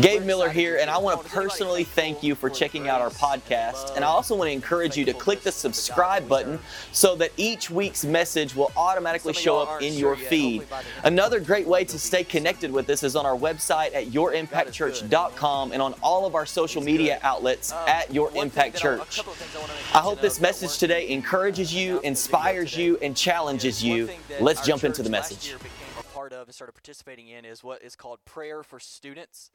Gabe Miller here, and I want to personally thank you for checking out our podcast. And I also want to encourage you to click the subscribe button so that each week's message will automatically show up in your feed. Another great way to stay connected with us is on our website at yourimpactchurch.com and on all of our social media outlets at Your Impact Church. I hope this message today encourages you, inspires you, and challenges you. Let's jump into the message. Part of and started participating in is what is called prayer for students.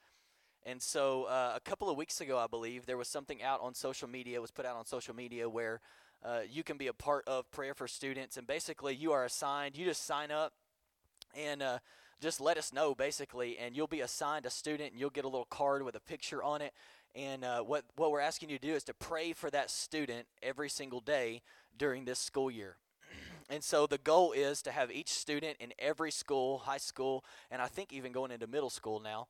And so uh, a couple of weeks ago, I believe, there was something out on social media, was put out on social media where uh, you can be a part of Prayer for Students. And basically, you are assigned, you just sign up and uh, just let us know, basically, and you'll be assigned a student and you'll get a little card with a picture on it. And uh, what, what we're asking you to do is to pray for that student every single day during this school year. And so the goal is to have each student in every school, high school, and I think even going into middle school now,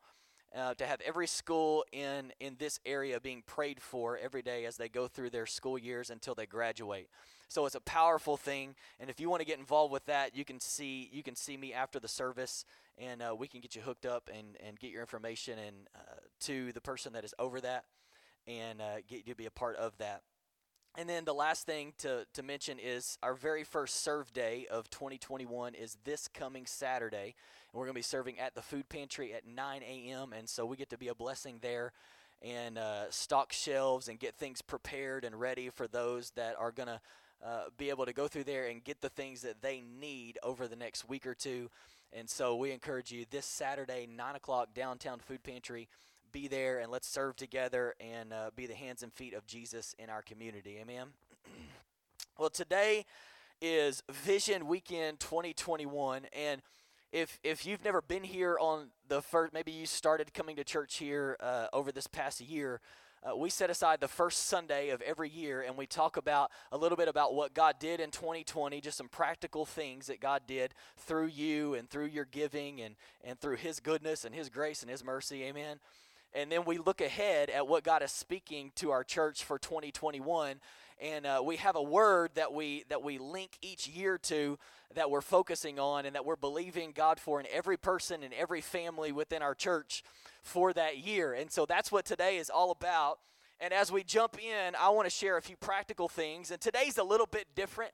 uh, to have every school in in this area being prayed for every day as they go through their school years until they graduate. So it's a powerful thing, and if you want to get involved with that, you can see you can see me after the service, and uh, we can get you hooked up and and get your information and uh, to the person that is over that, and uh, get you to be a part of that. And then the last thing to, to mention is our very first serve day of 2021 is this coming Saturday. And we're going to be serving at the food pantry at 9 a.m. And so we get to be a blessing there and uh, stock shelves and get things prepared and ready for those that are going to uh, be able to go through there and get the things that they need over the next week or two. And so we encourage you this Saturday, 9 o'clock, downtown food pantry be there and let's serve together and uh, be the hands and feet of Jesus in our community. Amen. well, today is Vision Weekend 2021, and if if you've never been here on the first, maybe you started coming to church here uh, over this past year. Uh, we set aside the first Sunday of every year and we talk about a little bit about what God did in 2020, just some practical things that God did through you and through your giving and, and through His goodness and His grace and His mercy. Amen and then we look ahead at what God is speaking to our church for 2021 and uh, we have a word that we that we link each year to that we're focusing on and that we're believing God for in every person and every family within our church for that year. And so that's what today is all about. And as we jump in I want to share a few practical things. And today's a little bit different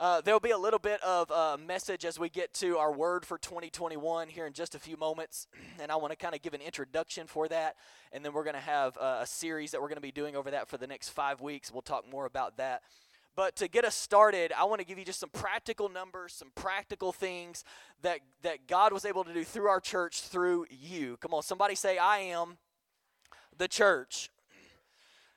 uh, there'll be a little bit of a message as we get to our word for 2021 here in just a few moments. And I want to kind of give an introduction for that. And then we're going to have a series that we're going to be doing over that for the next five weeks. We'll talk more about that. But to get us started, I want to give you just some practical numbers, some practical things that, that God was able to do through our church, through you. Come on, somebody say, I am the church.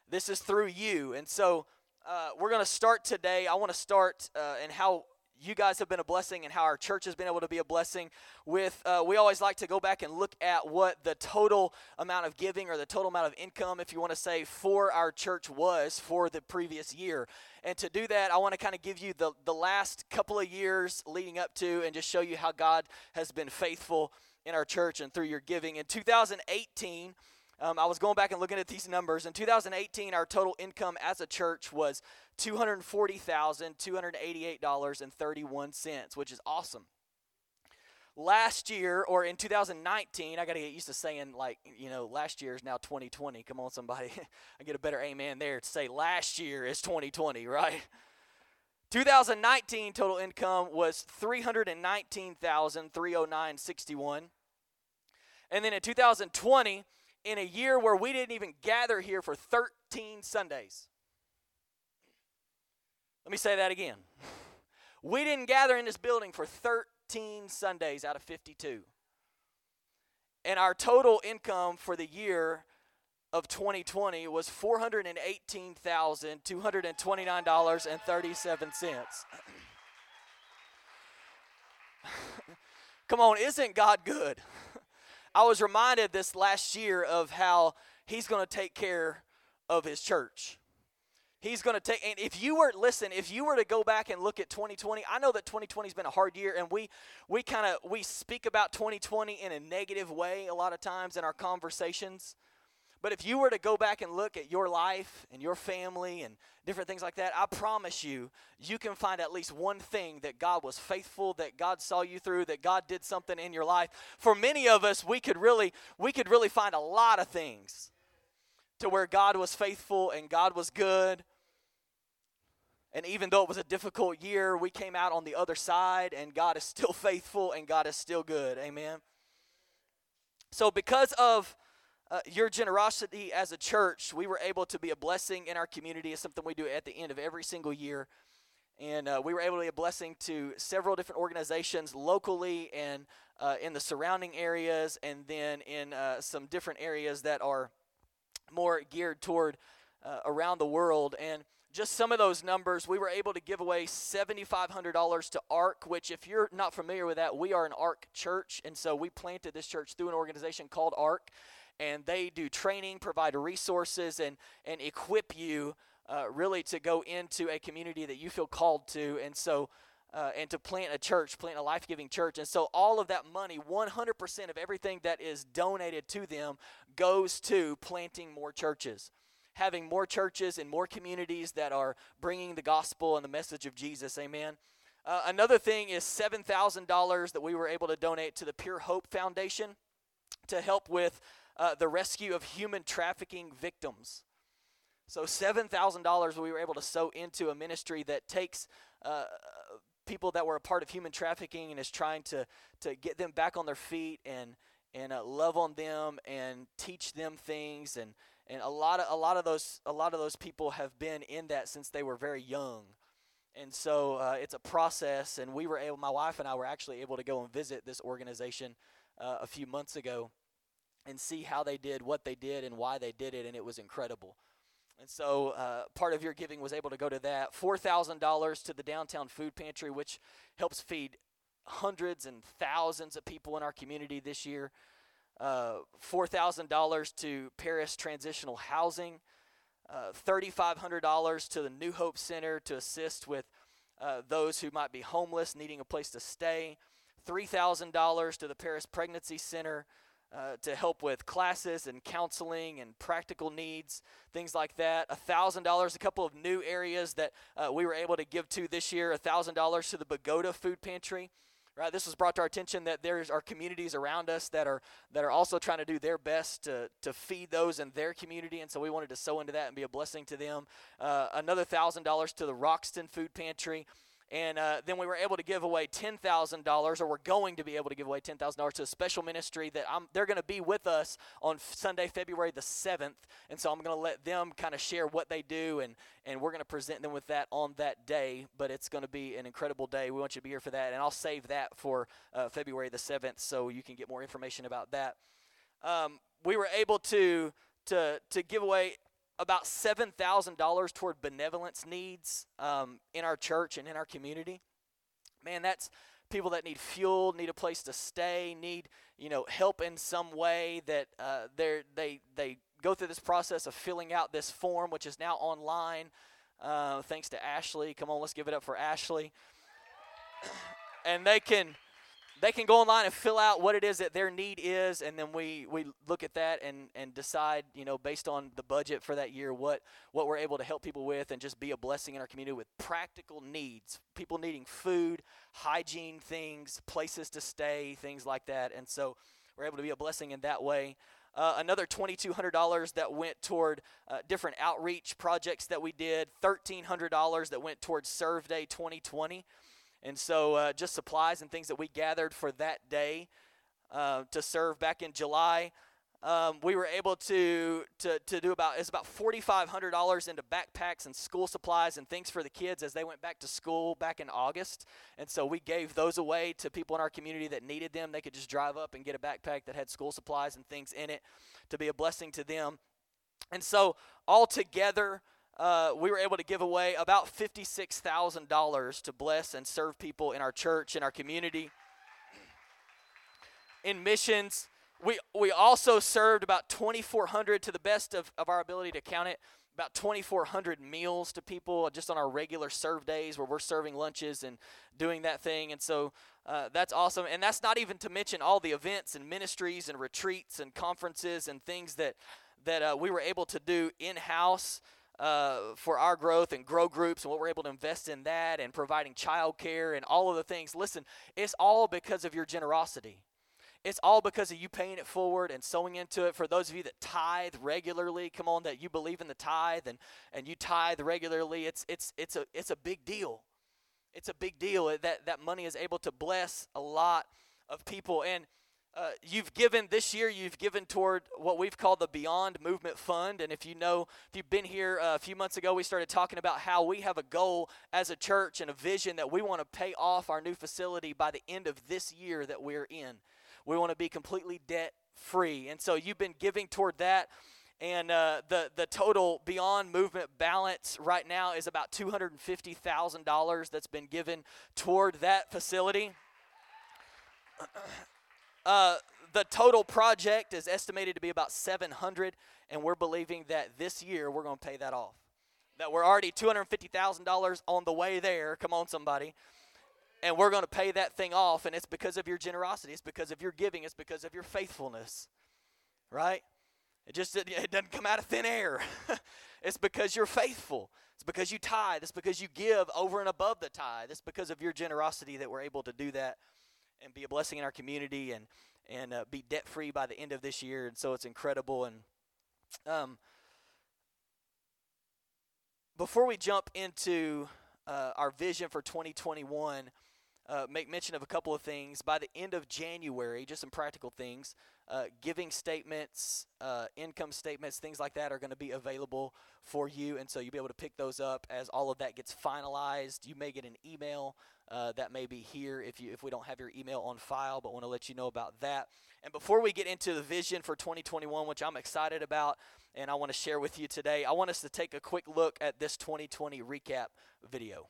This is through you. And so uh, we're going to start today. I want to start uh, how you guys have been a blessing and how our church has been able to be a blessing with uh, we always like to go back and look at what the total amount of giving or the total amount of income if you want to say for our church was for the previous year and to do that i want to kind of give you the, the last couple of years leading up to and just show you how god has been faithful in our church and through your giving in 2018 um, I was going back and looking at these numbers. In 2018, our total income as a church was $240,288.31, which is awesome. Last year, or in 2019, I got to get used to saying, like, you know, last year is now 2020. Come on, somebody. I get a better amen there to say last year is 2020, right? 2019 total income was 319,309.61. And then in 2020, in a year where we didn't even gather here for 13 Sundays. Let me say that again. We didn't gather in this building for 13 Sundays out of 52. And our total income for the year of 2020 was $418,229.37. Come on, isn't God good? I was reminded this last year of how he's going to take care of his church. He's going to take, and if you were, listen, if you were to go back and look at 2020, I know that 2020 has been a hard year, and we, we kind of, we speak about 2020 in a negative way a lot of times in our conversations. But if you were to go back and look at your life and your family and different things like that, I promise you, you can find at least one thing that God was faithful, that God saw you through, that God did something in your life. For many of us, we could really we could really find a lot of things to where God was faithful and God was good. And even though it was a difficult year, we came out on the other side and God is still faithful and God is still good. Amen. So because of uh, your generosity as a church, we were able to be a blessing in our community. It's something we do at the end of every single year. And uh, we were able to be a blessing to several different organizations locally and uh, in the surrounding areas, and then in uh, some different areas that are more geared toward uh, around the world. And just some of those numbers, we were able to give away $7,500 to ARC, which, if you're not familiar with that, we are an ARC church. And so we planted this church through an organization called ARC and they do training, provide resources, and, and equip you uh, really to go into a community that you feel called to. And so, uh, and to plant a church, plant a life giving church. And so, all of that money, 100% of everything that is donated to them, goes to planting more churches. Having more churches and more communities that are bringing the gospel and the message of Jesus. Amen. Uh, another thing is $7,000 that we were able to donate to the Pure Hope Foundation to help with uh, the rescue of human trafficking victims. So $7,000 we were able to sow into a ministry that takes uh, people that were a part of human trafficking and is trying to, to get them back on their feet and, and uh, love on them and teach them things. And, and a lot of a lot of those a lot of those people have been in that since they were very young. And so uh, it's a process. And we were able my wife and i were actually able to go and visit this organization uh, a few months ago and see how they did what they did and why they did it, and it was incredible. And so uh, part of your giving was able to go to that. $4,000 to the downtown food pantry, which helps feed hundreds and thousands of people in our community this year. Uh, $4,000 to Paris Transitional Housing. Uh, $3,500 to the New Hope Center to assist with uh, those who might be homeless, needing a place to stay. $3,000 to the Paris Pregnancy Center. Uh, to help with classes and counseling and practical needs, things like that. $1,000, a couple of new areas that uh, we were able to give to this year. $1,000 to the Bogata Food Pantry. Right, this was brought to our attention that there's our communities around us that are that are also trying to do their best to, to feed those in their community, and so we wanted to sow into that and be a blessing to them. Uh, another thousand dollars to the Roxton Food Pantry, and uh, then we were able to give away $10,000, or we're going to be able to give away $10,000 to a special ministry that I'm, they're going to be with us on Sunday, February the 7th. And so I'm going to let them kind of share what they do, and, and we're going to present them with that on that day. But it's going to be an incredible day. We want you to be here for that. And I'll save that for uh, February the 7th so you can get more information about that. Um, we were able to, to, to give away about $7,000 toward benevolence needs um, in our church and in our community. Man, that's people that need fuel, need a place to stay, need you know help in some way. That uh, they they go through this process of filling out this form, which is now online. Uh, thanks to Ashley. Come on, let's give it up for Ashley. and they can they can go online and fill out what it is that their need is and then we, we look at that and, and decide you know based on the budget for that year what, what we're able to help people with and just be a blessing in our community with practical needs people needing food hygiene things places to stay things like that and so we're able to be a blessing in that way uh, another $2,200 that went toward uh, different outreach projects that we did, $1,300 that went towards Serve Day 2020. And so, uh, just supplies and things that we gathered for that day uh, to serve back in July. Um, we were able to, to, to do about it's about $4500 into backpacks and school supplies and things for the kids as they went back to school back in august and so we gave those away to people in our community that needed them they could just drive up and get a backpack that had school supplies and things in it to be a blessing to them and so all together uh, we were able to give away about $56,000 to bless and serve people in our church, in our community. In missions, we, we also served about 2,400 to the best of, of our ability to count it, about 2,400 meals to people just on our regular serve days where we're serving lunches and doing that thing. And so uh, that's awesome. And that's not even to mention all the events and ministries and retreats and conferences and things that that uh, we were able to do in house uh, for our growth and grow groups and what we're able to invest in that and providing childcare and all of the things. Listen, it's all because of your generosity. It's all because of you paying it forward and sowing into it. For those of you that tithe regularly, come on, that you believe in the tithe and, and you tithe regularly, it's it's it's a it's a big deal. It's a big deal that that money is able to bless a lot of people. And uh, you've given this year you've given toward what we've called the beyond movement fund. And if you know if you've been here uh, a few months ago we started talking about how we have a goal as a church and a vision that we want to pay off our new facility by the end of this year that we're in. We want to be completely debt free and so you've been giving toward that. And uh, the the total beyond movement balance right now is about $250000 that's been given toward that facility uh, the total project is estimated to be about 700 and we're believing that this year we're going to pay that off. That we're already $250,000 on the way there. Come on somebody. And we're going to pay that thing off and it's because of your generosity, it's because of your giving, it's because of your faithfulness. Right? It just it doesn't come out of thin air. it's because you're faithful. It's because you tithe. It's because you give over and above the tithe. It's because of your generosity that we're able to do that and be a blessing in our community and and uh, be debt free by the end of this year. And so it's incredible. And um, before we jump into uh, our vision for 2021, uh, make mention of a couple of things. By the end of January, just some practical things, uh, giving statements, uh, income statements, things like that are going to be available for you. And so you'll be able to pick those up as all of that gets finalized. You may get an email uh, that may be here if you if we don't have your email on file, but want to let you know about that. And before we get into the vision for 2021, which I'm excited about and I want to share with you today, I want us to take a quick look at this 2020 recap video.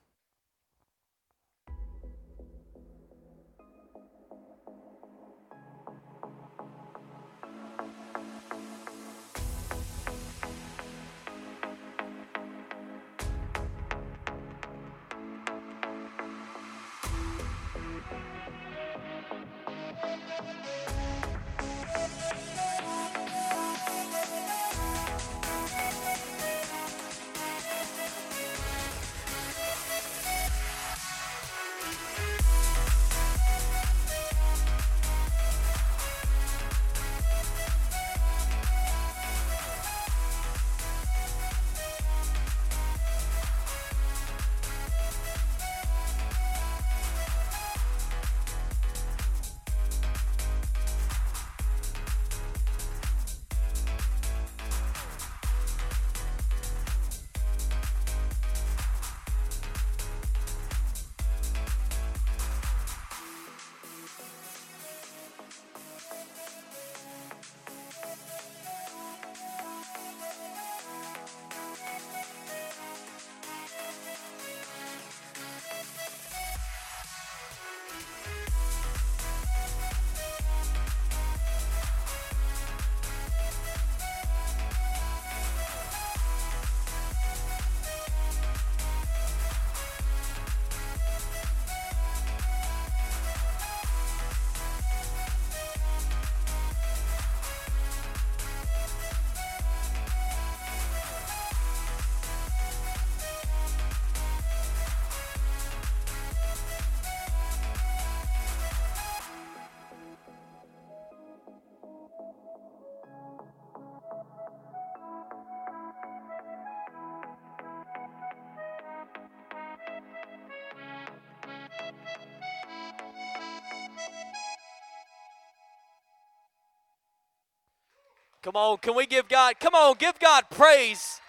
Come on, can we give God, come on, give God praise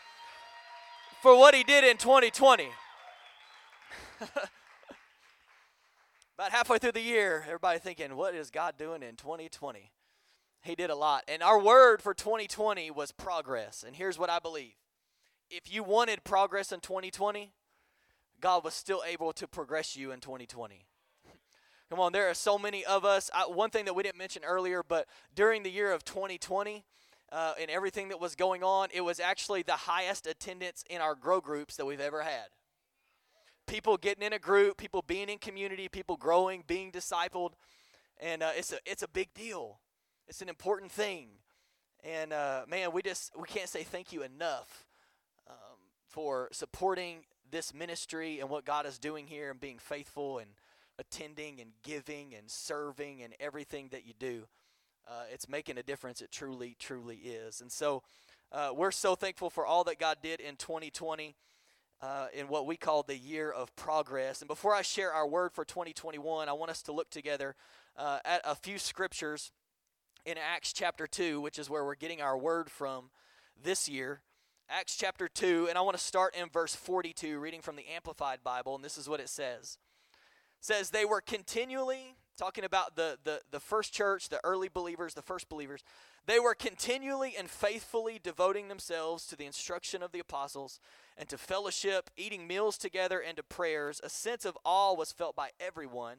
for what He did in 2020. About halfway through the year, everybody thinking, what is God doing in 2020? He did a lot. And our word for 2020 was progress. And here's what I believe if you wanted progress in 2020, God was still able to progress you in 2020. Come on, there are so many of us. I, one thing that we didn't mention earlier, but during the year of 2020, uh, and everything that was going on, it was actually the highest attendance in our grow groups that we've ever had. People getting in a group, people being in community, people growing, being discipled, and uh, it's a it's a big deal. It's an important thing, And uh, man, we just we can't say thank you enough um, for supporting this ministry and what God is doing here and being faithful and attending and giving and serving and everything that you do. Uh, it's making a difference. It truly, truly is. And so uh, we're so thankful for all that God did in 2020 uh, in what we call the year of progress. And before I share our word for 2021, I want us to look together uh, at a few scriptures in Acts chapter 2, which is where we're getting our word from this year. Acts chapter 2, and I want to start in verse 42, reading from the Amplified Bible, and this is what it says. It says, They were continually, talking about the, the, the first church, the early believers, the first believers, they were continually and faithfully devoting themselves to the instruction of the apostles and to fellowship, eating meals together, and to prayers. A sense of awe was felt by everyone,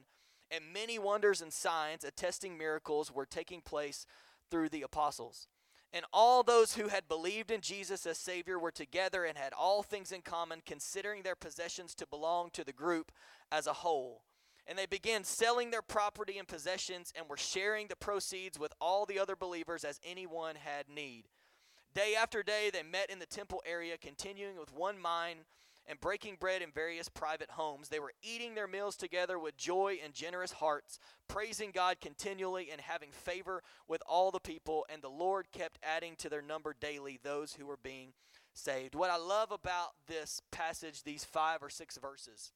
and many wonders and signs attesting miracles were taking place through the apostles. And all those who had believed in Jesus as Savior were together and had all things in common, considering their possessions to belong to the group as a whole. And they began selling their property and possessions and were sharing the proceeds with all the other believers as anyone had need. Day after day, they met in the temple area, continuing with one mind and breaking bread in various private homes. They were eating their meals together with joy and generous hearts, praising God continually and having favor with all the people. And the Lord kept adding to their number daily those who were being saved. What I love about this passage, these five or six verses,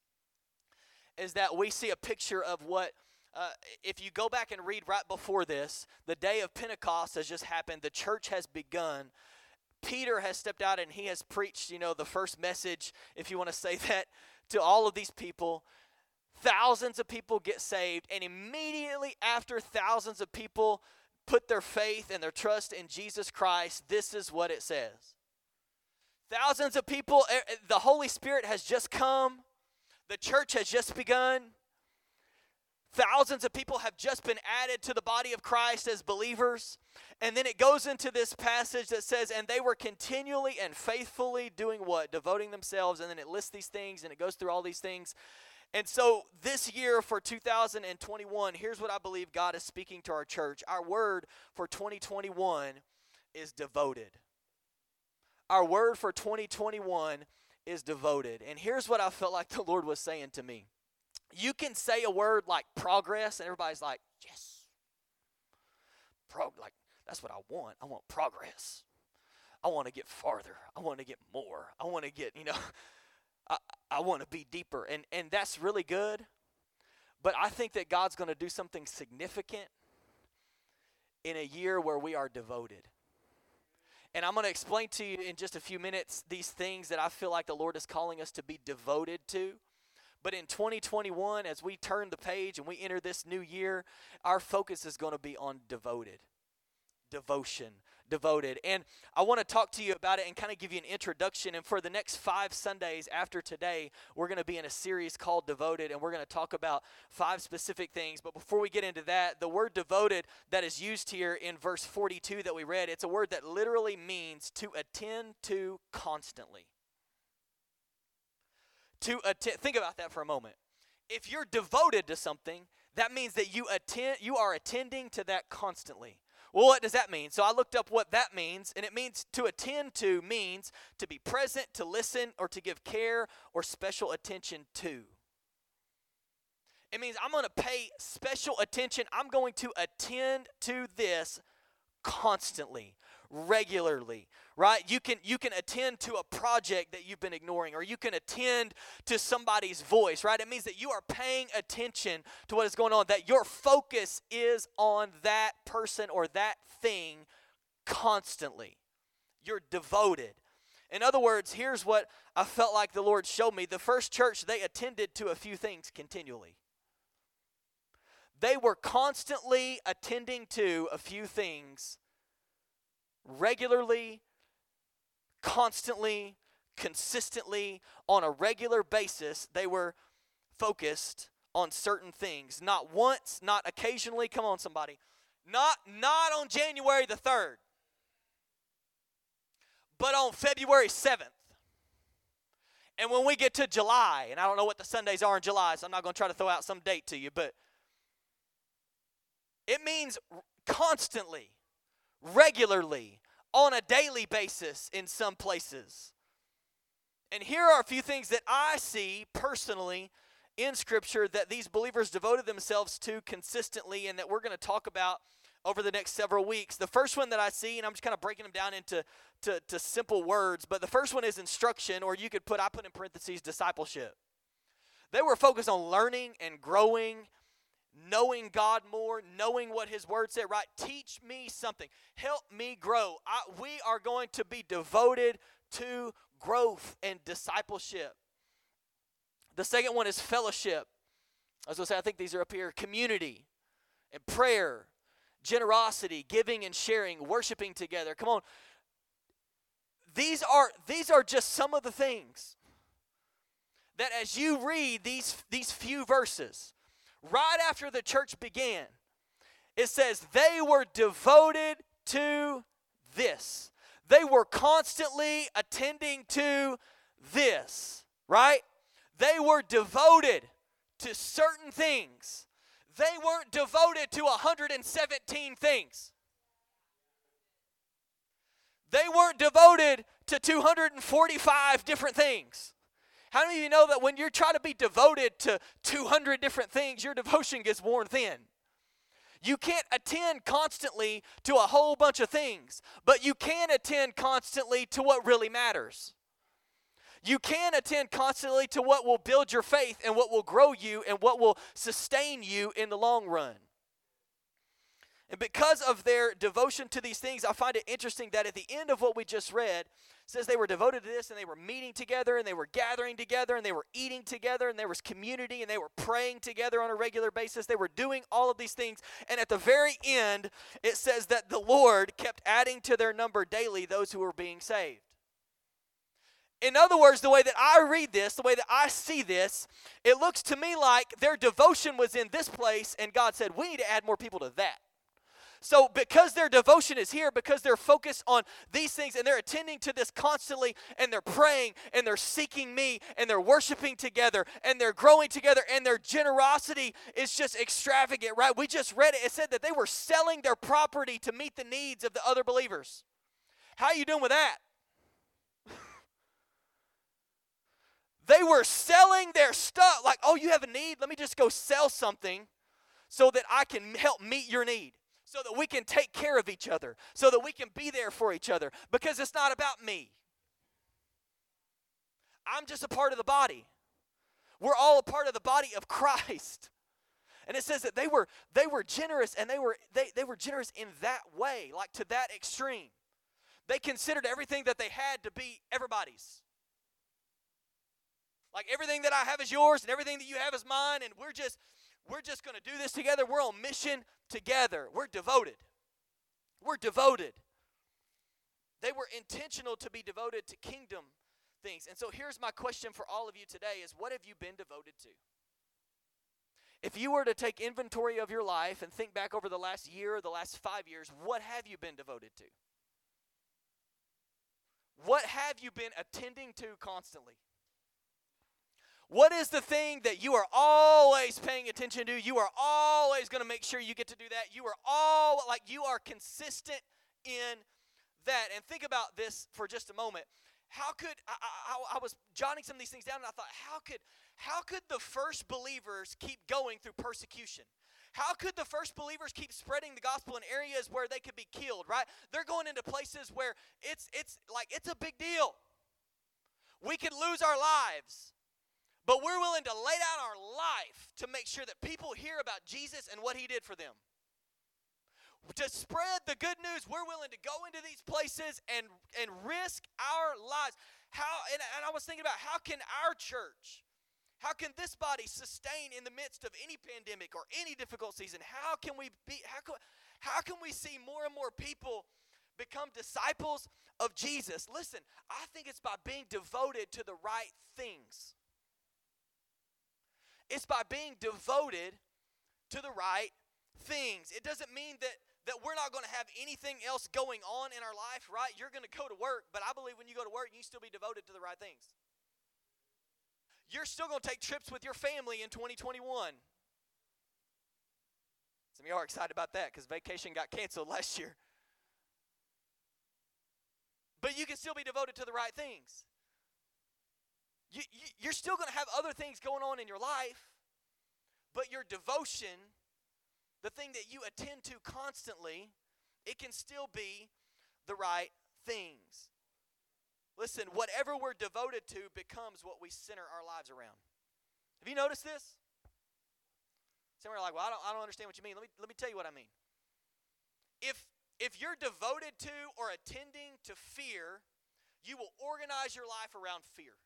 is that we see a picture of what. Uh, if you go back and read right before this, the day of Pentecost has just happened. The church has begun. Peter has stepped out and he has preached, you know, the first message, if you want to say that, to all of these people. Thousands of people get saved, and immediately after thousands of people put their faith and their trust in Jesus Christ, this is what it says. Thousands of people, eh, eh, the Holy Spirit has just come, the church has just begun. Thousands of people have just been added to the body of Christ as believers. And then it goes into this passage that says, and they were continually and faithfully doing what? Devoting themselves. And then it lists these things and it goes through all these things. And so this year for 2021, here's what I believe God is speaking to our church. Our word for 2021 is devoted. Our word for 2021 is devoted. And here's what I felt like the Lord was saying to me you can say a word like progress, and everybody's like, yes. Prog like that's what I want. I want progress. I want to get farther. I want to get more. I want to get, you know, I, I want to be deeper. And and that's really good. But I think that God's going to do something significant in a year where we are devoted. And I'm going to explain to you in just a few minutes these things that I feel like the Lord is calling us to be devoted to. But in 2021, as we turn the page and we enter this new year, our focus is going to be on devoted. Devotion, devoted. And I want to talk to you about it and kind of give you an introduction. And for the next five Sundays after today, we're going to be in a series called Devoted, and we're going to talk about five specific things. But before we get into that, the word devoted that is used here in verse 42 that we read, it's a word that literally means to attend to constantly to attend. Think about that for a moment. If you're devoted to something, that means that you attend you are attending to that constantly. Well, what does that mean? So I looked up what that means, and it means to attend to means to be present, to listen, or to give care or special attention to. It means I'm going to pay special attention. I'm going to attend to this constantly regularly right? You can you can attend to a project that you've been ignoring or you can attend to somebody's voice right? It means that you are paying attention to what is going on that your focus is on that person or that thing constantly. You're devoted. In other words here's what i felt like the lord showed me. The first church they attended to a few things continually. They were constantly attending to a few things regularly, constantly, consistently, on a regular basis, they were focused on certain things. Not once, not occasionally. Come on, somebody. Not, not on January the 3rd, but on February 7th. And when we get to July, and I don't know what the Sundays are in July, so I'm not going to try to throw out some date to you, but it means constantly regularly, on a daily basis in some places. And here are a few things that I see personally in Scripture that these believers devoted themselves to consistently and that we're going to talk about over the next several weeks. The first one that I see, and I'm just kind of breaking them down into to, to simple words, but the first one is instruction, or you could put, I put in parentheses, discipleship. They were focused on learning and growing, knowing God more, knowing what His Word said, right? Teach me something. Help me grow. I, we are going to be devoted to growth and discipleship. The second one is fellowship. I was going to say, I think these are up here community and prayer, generosity, giving and sharing, worshiping together. Come on. These are, these are just some of the things that as you read these, these few verses, right after the church began, it says they were devoted to this. They were constantly attending to this, right? They were devoted to certain things. They weren't devoted to 117 things. They weren't devoted to 245 different things. How many of you know that when you're trying to be devoted to 200 different things, your devotion gets worn thin? You can't attend constantly to a whole bunch of things, but you can attend constantly to what really matters. You can attend constantly to what will build your faith and what will grow you and what will sustain you in the long run. And because of their devotion to these things, I find it interesting that at the end of what we just read, says they were devoted to this and they were meeting together and they were gathering together and they were eating together and there was community and they were praying together on a regular basis. They were doing all of these things. And at the very end, it says that the Lord kept adding to their number daily those who were being saved. In other words, the way that I read this, the way that I see this, it looks to me like their devotion was in this place, and God said, We need to add more people to that. So, because their devotion is here, because they're focused on these things and they're attending to this constantly, and they're praying and they're seeking me and they're worshiping together and they're growing together, and their generosity is just extravagant, right? We just read it. It said that they were selling their property to meet the needs of the other believers. How you doing with that? they were selling their stuff like, oh, you have a need? Let me just go sell something so that I can help meet your need so that we can take care of each other, so that we can be there for each other, because it's not about me. I'm just a part of the body. We're all a part of the body of Christ. And it says that they were they were generous and they were they, they were generous in that way, like to that extreme. They considered everything that they had to be everybody's. Like everything that I have is yours and everything that you have is mine, and we're just we're just going to do this together. We're on mission together. We're devoted. We're devoted. They were intentional to be devoted to kingdom things. And so here's my question for all of you today is what have you been devoted to? If you were to take inventory of your life and think back over the last year or the last 5 years, what have you been devoted to? What have you been attending to constantly? What is the thing that you are always paying attention to? You are always going to make sure you get to do that. You are all like you are consistent in that. And think about this for just a moment. How could I, I, I was jotting some of these things down and I thought, how could how could the first believers keep going through persecution? How could the first believers keep spreading the gospel in areas where they could be killed, right? They're going into places where it's it's like it's a big deal. We could lose our lives. But we're willing to lay down our life to make sure that people hear about Jesus and what he did for them. To spread the good news, we're willing to go into these places and, and risk our lives. How and, and I was thinking about how can our church, how can this body sustain in the midst of any pandemic or any difficult season? How can we be how can, how can we see more and more people become disciples of Jesus? Listen, I think it's by being devoted to the right things. It's by being devoted to the right things. It doesn't mean that that we're not going to have anything else going on in our life, right? You're going to go to work, but I believe when you go to work, you still be devoted to the right things. You're still going to take trips with your family in 2021. Some of y'all are excited about that because vacation got canceled last year. But you can still be devoted to the right things. You, you, you're still going to have other things going on in your life, but your devotion, the thing that you attend to constantly, it can still be the right things. Listen, whatever we're devoted to becomes what we center our lives around. Have you noticed this? Some are like, well, I don't, I don't understand what you mean. Let me, let me tell you what I mean. If, if you're devoted to or attending to fear, you will organize your life around fear.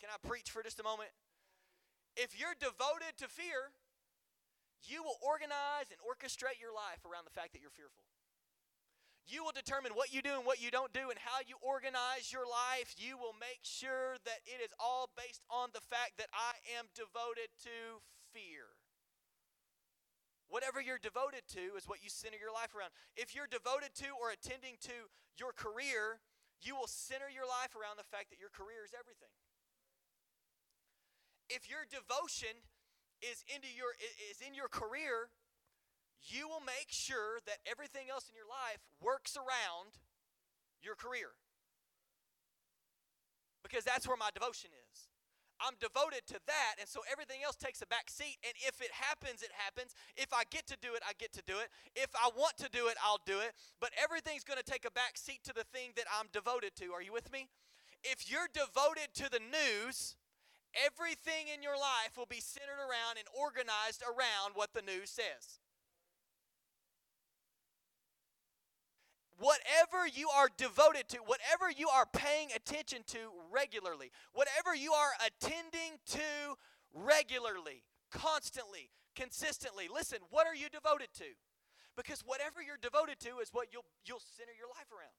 Can I preach for just a moment? If you're devoted to fear, you will organize and orchestrate your life around the fact that you're fearful. You will determine what you do and what you don't do and how you organize your life. You will make sure that it is all based on the fact that I am devoted to fear. Whatever you're devoted to is what you center your life around. If you're devoted to or attending to your career, you will center your life around the fact that your career is everything. If your devotion is into your is in your career, you will make sure that everything else in your life works around your career. Because that's where my devotion is. I'm devoted to that, and so everything else takes a back seat. And if it happens, it happens. If I get to do it, I get to do it. If I want to do it, I'll do it. But everything's going to take a back seat to the thing that I'm devoted to. Are you with me? If you're devoted to the news, everything in your life will be centered around and organized around what the news says. whatever you are devoted to, whatever you are paying attention to regularly, whatever you are attending to regularly, constantly, consistently. Listen, what are you devoted to? Because whatever you're devoted to is what you'll you'll center your life around.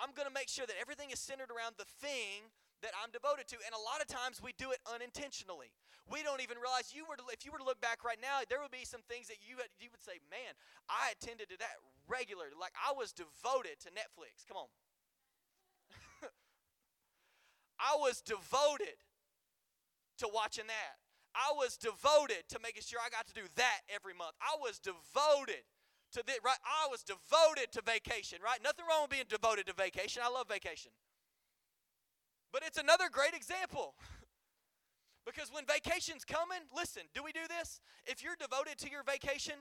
I'm going to make sure that everything is centered around the thing that I'm devoted to. And a lot of times we do it unintentionally. We don't even realize you were to, if you were to look back right now, there would be some things that you you would say, "Man, I attended to that regularly. Like I was devoted to Netflix." Come on. I was devoted to watching that. I was devoted to making sure I got to do that every month. I was devoted to the right I was devoted to vacation, right? Nothing wrong with being devoted to vacation. I love vacation. But it's another great example. because when vacation's coming, listen, do we do this? If you're devoted to your vacation,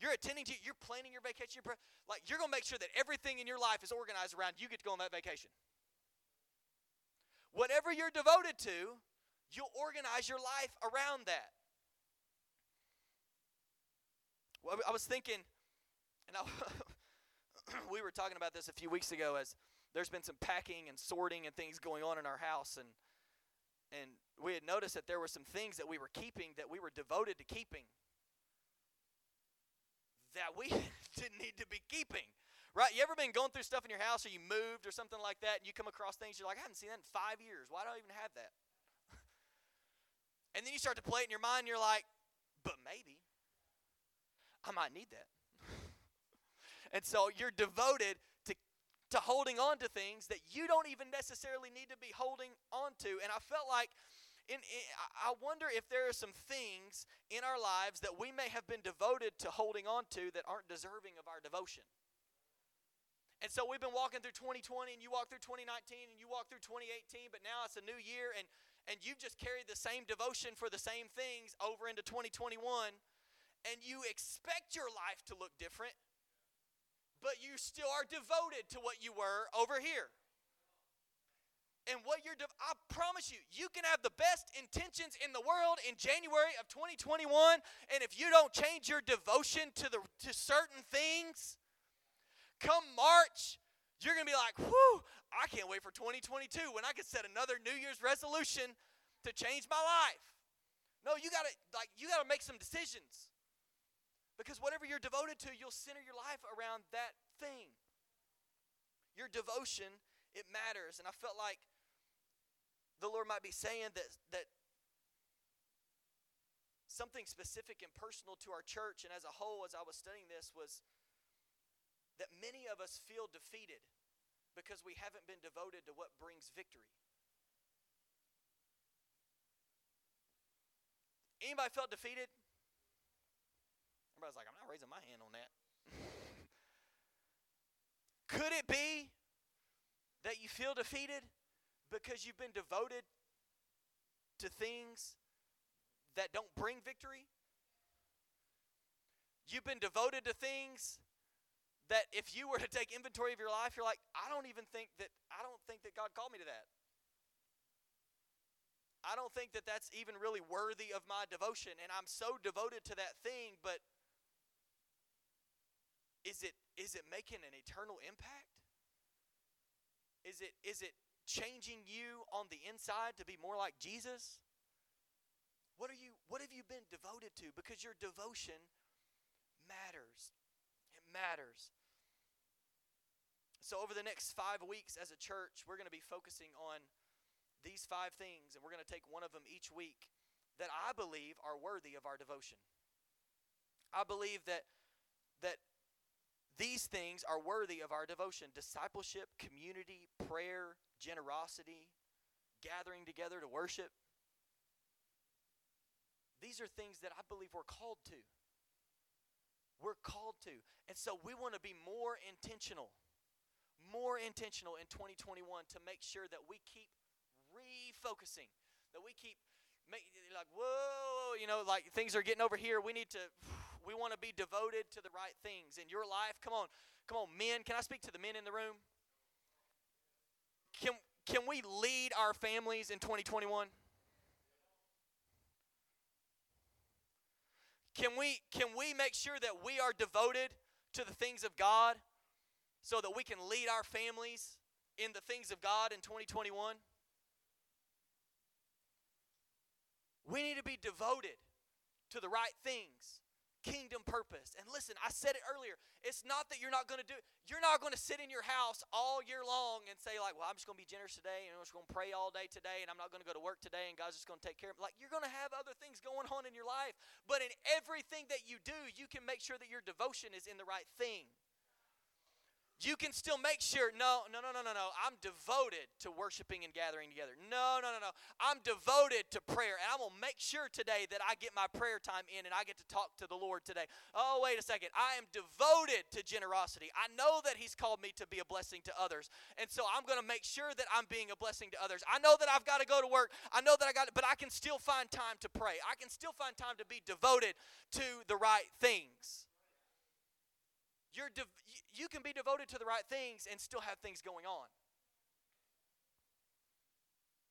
you're attending to you're planning your vacation, you're, like you're going to make sure that everything in your life is organized around you get to go on that vacation. Whatever you're devoted to, you'll organize your life around that. Well, I was thinking, and I, we were talking about this a few weeks ago as there's been some packing and sorting and things going on in our house and and we had noticed that there were some things that we were keeping that we were devoted to keeping that we didn't need to be keeping right? You ever been going through stuff in your house or you moved or something like that and you come across things you're like i haven't seen that in five years. Why do i even have that? And then you start to play it in your mind and you're like but maybe i might need that. And so you're devoted to holding on to things that you don't even necessarily need to be holding on to. And I felt like in, in, I wonder if there are some things in our lives that we may have been devoted to holding on to that aren't deserving of our devotion. And so we've been walking through 2020 and you walk through 2019 and you walk through 2018, but now it's a new year and, and you've just carried the same devotion for the same things over into 2021 and you expect your life to look different but you still are devoted to what you were over here. And what you're, de- I promise you, you can have the best intentions in the world in January of 2021, and if you don't change your devotion to the to certain things, come March, you're gonna be like, "Whew, I can't wait for 2022 when I can set another New Year's resolution to change my life." No, you gotta like you gotta make some decisions. Because whatever you're devoted to, you'll center your life around that thing. Your devotion, it matters. And I felt like the Lord might be saying that, that something specific and personal to our church and as a whole, as I was studying this, was that many of us feel defeated because we haven't been devoted to what brings victory. Anybody felt defeated? Everybody's like, I'm not raising my hand on that. Could it be that you feel defeated because you've been devoted to things that don't bring victory? You've been devoted to things that if you were to take inventory of your life, you're like, I don't even think that I don't think that God called me to that. I don't think that that's even really worthy of my devotion and I'm so devoted to that thing, but is it is it making an eternal impact? Is it is it changing you on the inside to be more like Jesus? What are you what have you been devoted to? Because your devotion matters. It matters. So over the next 5 weeks as a church, we're going to be focusing on these five things and we're going to take one of them each week that I believe are worthy of our devotion. I believe that that these things are worthy of our devotion discipleship, community, prayer, generosity, gathering together to worship. These are things that I believe we're called to. We're called to. And so we want to be more intentional, more intentional in 2021 to make sure that we keep refocusing, that we keep make, like, whoa, you know, like things are getting over here. We need to we want to be devoted to the right things in your life. Come on. Come on, men. Can I speak to the men in the room? Can can we lead our families in 2021? Can we can we make sure that we are devoted to the things of God so that we can lead our families in the things of God in 2021? We need to be devoted to the right things kingdom purpose. And listen, I said it earlier. It's not that you're not going to do you're not going to sit in your house all year long and say like, "Well, I'm just going to be generous today and I'm just going to pray all day today and I'm not going to go to work today and God's just going to take care of me." Like you're going to have other things going on in your life, but in everything that you do, you can make sure that your devotion is in the right thing you can still make sure no no no no no no. I'm devoted to worshiping and gathering together. No no no no. I'm devoted to prayer and i'm going to make sure today that i get my prayer time in and i get to talk to the lord today. Oh wait a second. I am devoted to generosity. I know that he's called me to be a blessing to others and so i'm going to make sure that i'm being a blessing to others. I know that i've got to go to work. I know that i got it but i can still find time to pray. I can still find time to be devoted to the right things you're de- you can be devoted to the right things and still have things going on.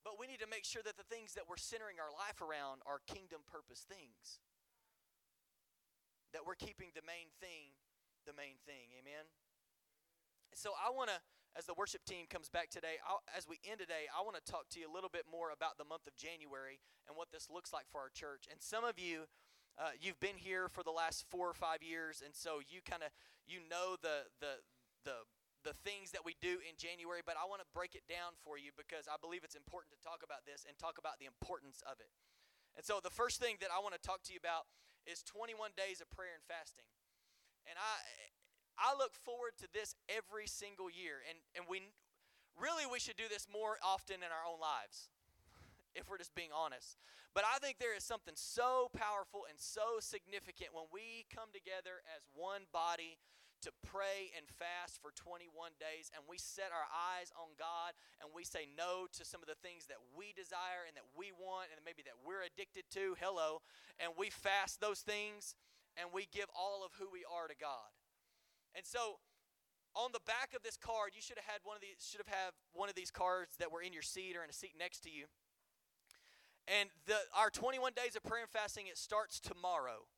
But we need to make sure that the things that we're centering our life around are kingdom purpose things. That we're keeping the main thing the main thing. Amen? So I want to, as the worship team comes back today, I'll, as we end today, I want to talk to you a little bit more about the month of January and what this looks like for our church. And some of you, uh, you've been here for the last four or five years, and so you kind of you know the the the the things that we do in January. But I want to break it down for you because I believe it's important to talk about this and talk about the importance of it. And so the first thing that I want to talk to you about is 21 days of prayer and fasting. And I I look forward to this every single year, and and we really we should do this more often in our own lives if we're just being honest. But I think there is something so powerful and so significant when we come together as one body to pray and fast for 21 days and we set our eyes on God and we say no to some of the things that we desire and that we want and maybe that we're addicted to. Hello. And we fast those things and we give all of who we are to God. And so on the back of this card, you should have had one of these should have had one of these cards that were in your seat or in a seat next to you. And the, our 21 days of prayer and fasting, it starts tomorrow.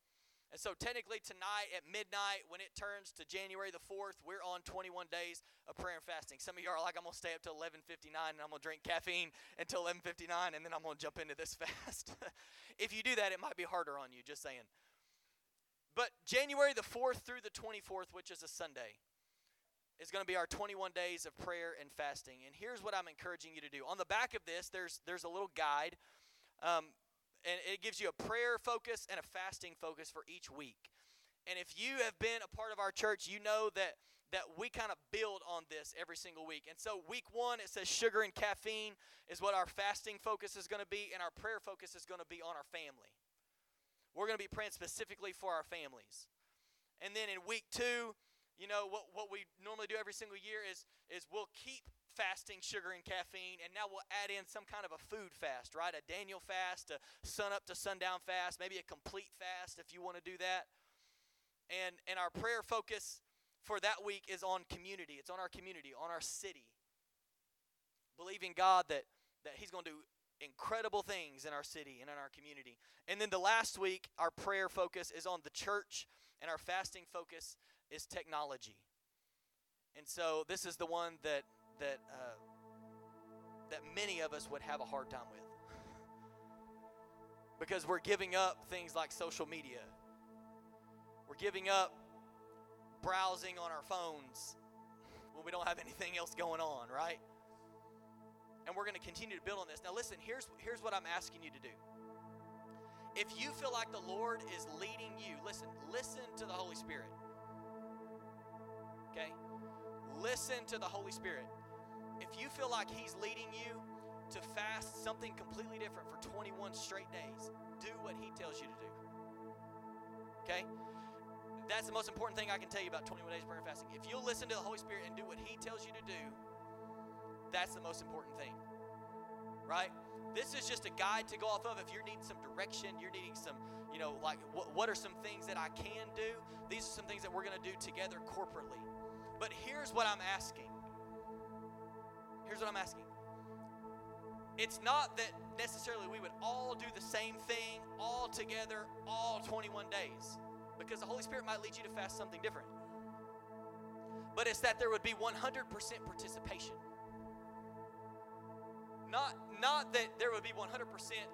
And so technically tonight at midnight, when it turns to January the 4th, we're on 21 days of prayer and fasting. Some of you are like, I'm going to stay up till 11.59 and I'm going to drink caffeine until 11.59 and then I'm going to jump into this fast. if you do that, it might be harder on you, just saying. But January the 4th through the 24th, which is a Sunday, is going to be our 21 days of prayer and fasting. And here's what I'm encouraging you to do. On the back of this, there's, there's a little guide um, and it gives you a prayer focus and a fasting focus for each week. And if you have been a part of our church, you know that that we kind of build on this every single week. And so week 1 it says sugar and caffeine is what our fasting focus is going to be and our prayer focus is going to be on our family. We're going to be praying specifically for our families. And then in week 2, you know, what, what we normally do every single year is, is we'll keep fasting sugar and caffeine, and now we'll add in some kind of a food fast, right? A Daniel fast, a sun up to sundown fast, maybe a complete fast if you want to do that. And, and our prayer focus for that week is on community. It's on our community, on our city. Believing God that, that He's going to do incredible things in our city and in our community. And then the last week, our prayer focus is on the church, and our fasting focus is technology. And so this is the one that that uh, that many of us would have a hard time with because we're giving up things like social media. We're giving up browsing on our phones when we don't have anything else going on, right? And we're going to continue to build on this. Now listen, here's here's what I'm asking you to do. If you feel like the Lord is leading you, listen, listen to the Holy Spirit. Okay? Listen to the Holy Spirit. If you feel like He's leading you to fast something completely different for 21 straight days, do what He tells you to do. Okay? That's the most important thing I can tell you about 21 days of prayer and fasting. If you'll listen to the Holy Spirit and do what He tells you to do, that's the most important thing. Right? This is just a guide to go off of if you're needing some direction, you're needing some, you know, like what, what are some things that I can do? These are some things that we're going to do together corporately. But here's what I'm asking. Here's what I'm asking. It's not that necessarily we would all do the same thing all together all 21 days because the Holy Spirit might lead you to fast something different. But it's that there would be 100% participation. Not not that there would be 100%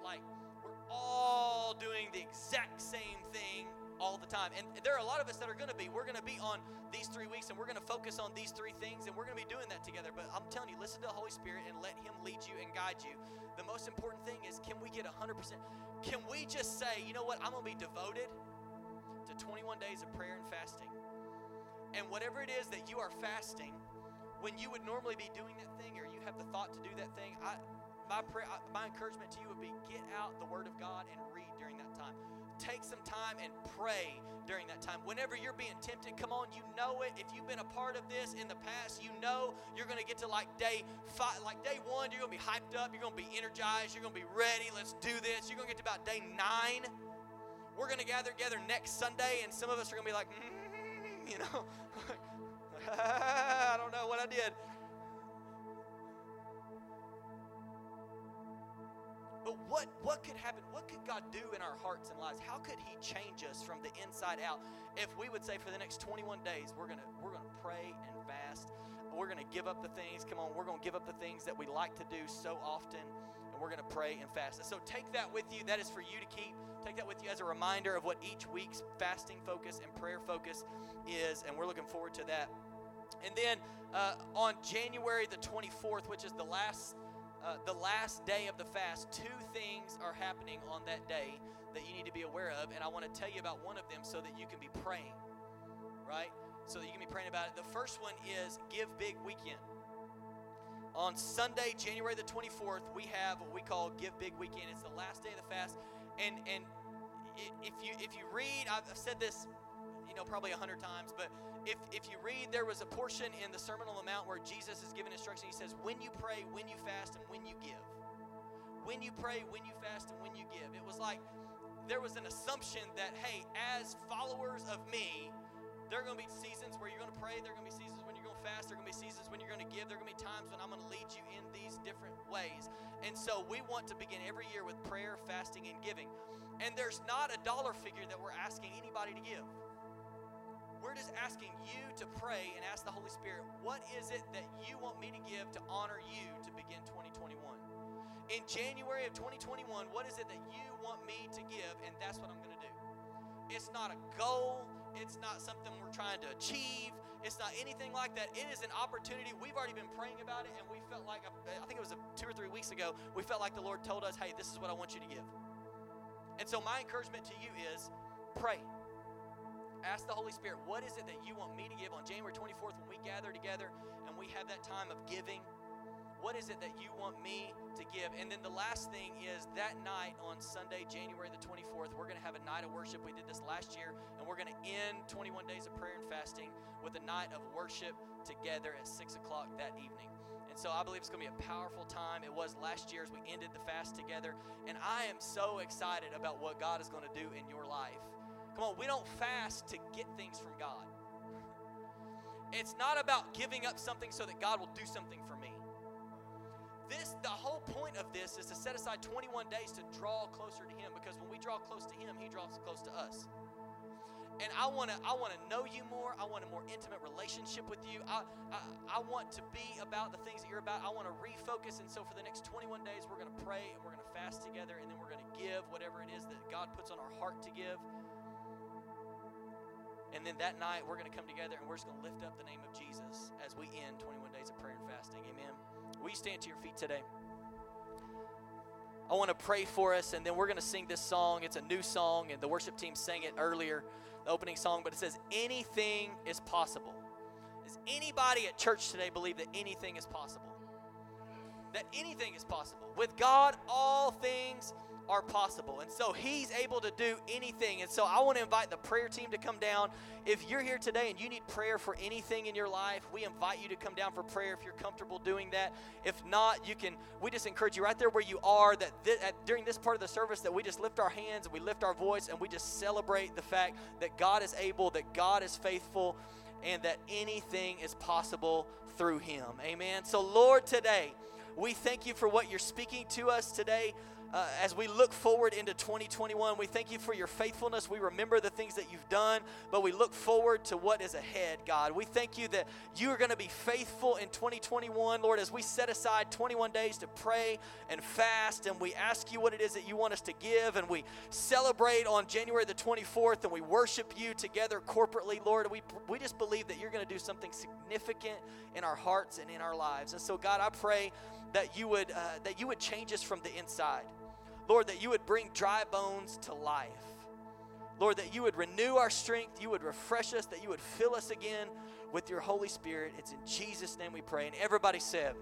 like we're all doing the exact same thing all the time. And there are a lot of us that are going to be. We're going to be on these three weeks and we're going to focus on these three things and we're going to be doing that together. But I'm telling you, listen to the Holy Spirit and let Him lead you and guide you. The most important thing is can we get 100%? Can we just say, you know what, I'm going to be devoted to 21 days of prayer and fasting? And whatever it is that you are fasting, when you would normally be doing that thing or you have the thought to do that thing, I, my, prayer, my encouragement to you would be get out the Word of God and read during that time take some time and pray during that time. Whenever you're being tempted, come on, you know it. If you've been a part of this in the past, you know you're going to get to like day five, like day one, you're going to be hyped up, you're going to be energized, you're going to be ready. Let's do this. You're going to get to about day nine. We're going to gather together next Sunday, and some of us are going to be like, mm, you know, I don't know what I did. But what, what could happen? What could God do in our hearts and lives? How could He change us from the inside out if we would say for the next 21 days we're gonna we're gonna pray and fast. We're gonna give up the things. Come on, we're gonna give up the things that we like to do so often, and we're gonna pray and fast. So take that with you. That is for you to keep. Take that with you as a reminder of what each week's fasting focus and prayer focus is, and we're looking forward to that. And then uh, on January the 24th, which is the last uh, the last day of the fast, two things are happening on that day that you need to be aware of. And I want to tell you about one of them so that you can be praying, right? So that you can be praying about it. The first one is Give Big Weekend. On Sunday, January the 24th, we have what we call Give Big Weekend. It's the last day of the fast. And, and if you if you read, I've said this, you know, probably a hundred times, but if, if you read, there was a portion in the Sermon on the Mount where Jesus is giving instruction. He says, When you pray, when you fast, and when you give. When you pray, when you fast, and when you give. It was like there was an assumption that, hey, as followers of me, there are going to be seasons where you're going to pray, there are going to be seasons when you're going to fast, there are going to be seasons when you're going to give, there are going to be times when I'm going to lead you in these different ways. And so we want to begin every year with prayer, fasting, and giving. And there's not a dollar figure that we're asking anybody to give. We're just asking you to pray and ask the Holy Spirit, what is it that you want me to give to honor you to begin 2021? In January of 2021, what is it that you want me to give? And that's what I'm going to do. It's not a goal, it's not something we're trying to achieve. It's not anything like that. It is an opportunity. We've already been praying about it, and we felt like, uh, I think it was two or three weeks ago, we felt like the Lord told us, hey, this is what I want you to give. And so, my encouragement to you is pray. Ask the Holy Spirit, what is it that you want me to give on January 24th when we gather together and we have that time of giving? what is it that you want me to give? And then the last thing is that night on Sunday, January the 24th, we're going to have a night of worship. We did this last year, and we're going to end 21 days of prayer and fasting with a night of worship together at 6 o'clock that evening. And so I believe it's going to be a powerful time. It was last year as we ended the fast together. And I am so excited about what God is going to do in your life. Come on, we don't fast to get things from God. It's not about giving up something so that God will do something for me. This the whole point of this is to set aside 21 days to draw closer to him because when we draw close to him, he draws close to us. And I want to I want to know you more. I want a more intimate relationship with you. I, I I want to be about the things that you're about. I want to refocus and so for the next 21 days we're going to pray and we're going to fast together and then we're going to give whatever it is that God puts on our heart to give. And then that night, we're going to come together and we're just going to lift up the name of Jesus as we end 21 days of prayer and fasting. Amen. Will you stand to your feet today? I want to pray for us, and then we're going to sing this song. It's a new song, and the worship team sang it earlier, the opening song, but it says, Anything is possible. Does anybody at church today believe that anything is possible? That anything is possible. With God, all things are possible. And so he's able to do anything. And so I want to invite the prayer team to come down. If you're here today and you need prayer for anything in your life, we invite you to come down for prayer if you're comfortable doing that. If not, you can we just encourage you right there where you are that th- at, during this part of the service that we just lift our hands and we lift our voice and we just celebrate the fact that God is able, that God is faithful, and that anything is possible through him. Amen. So Lord, today we thank you for what you're speaking to us today uh, as we look forward into 2021, we thank you for your faithfulness. We remember the things that you've done, but we look forward to what is ahead, God. We thank you that you are going to be faithful in 2021, Lord, as we set aside 21 days to pray and fast, and we ask you what it is that you want us to give, and we celebrate on January the 24th, and we worship you together corporately, Lord. We, we just believe that you're going to do something significant in our hearts and in our lives. And so, God, I pray that you would uh, that you would change us from the inside. Lord, that you would bring dry bones to life. Lord, that you would renew our strength, you would refresh us, that you would fill us again with your Holy Spirit. It's in Jesus' name we pray. And everybody said,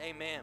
Amen.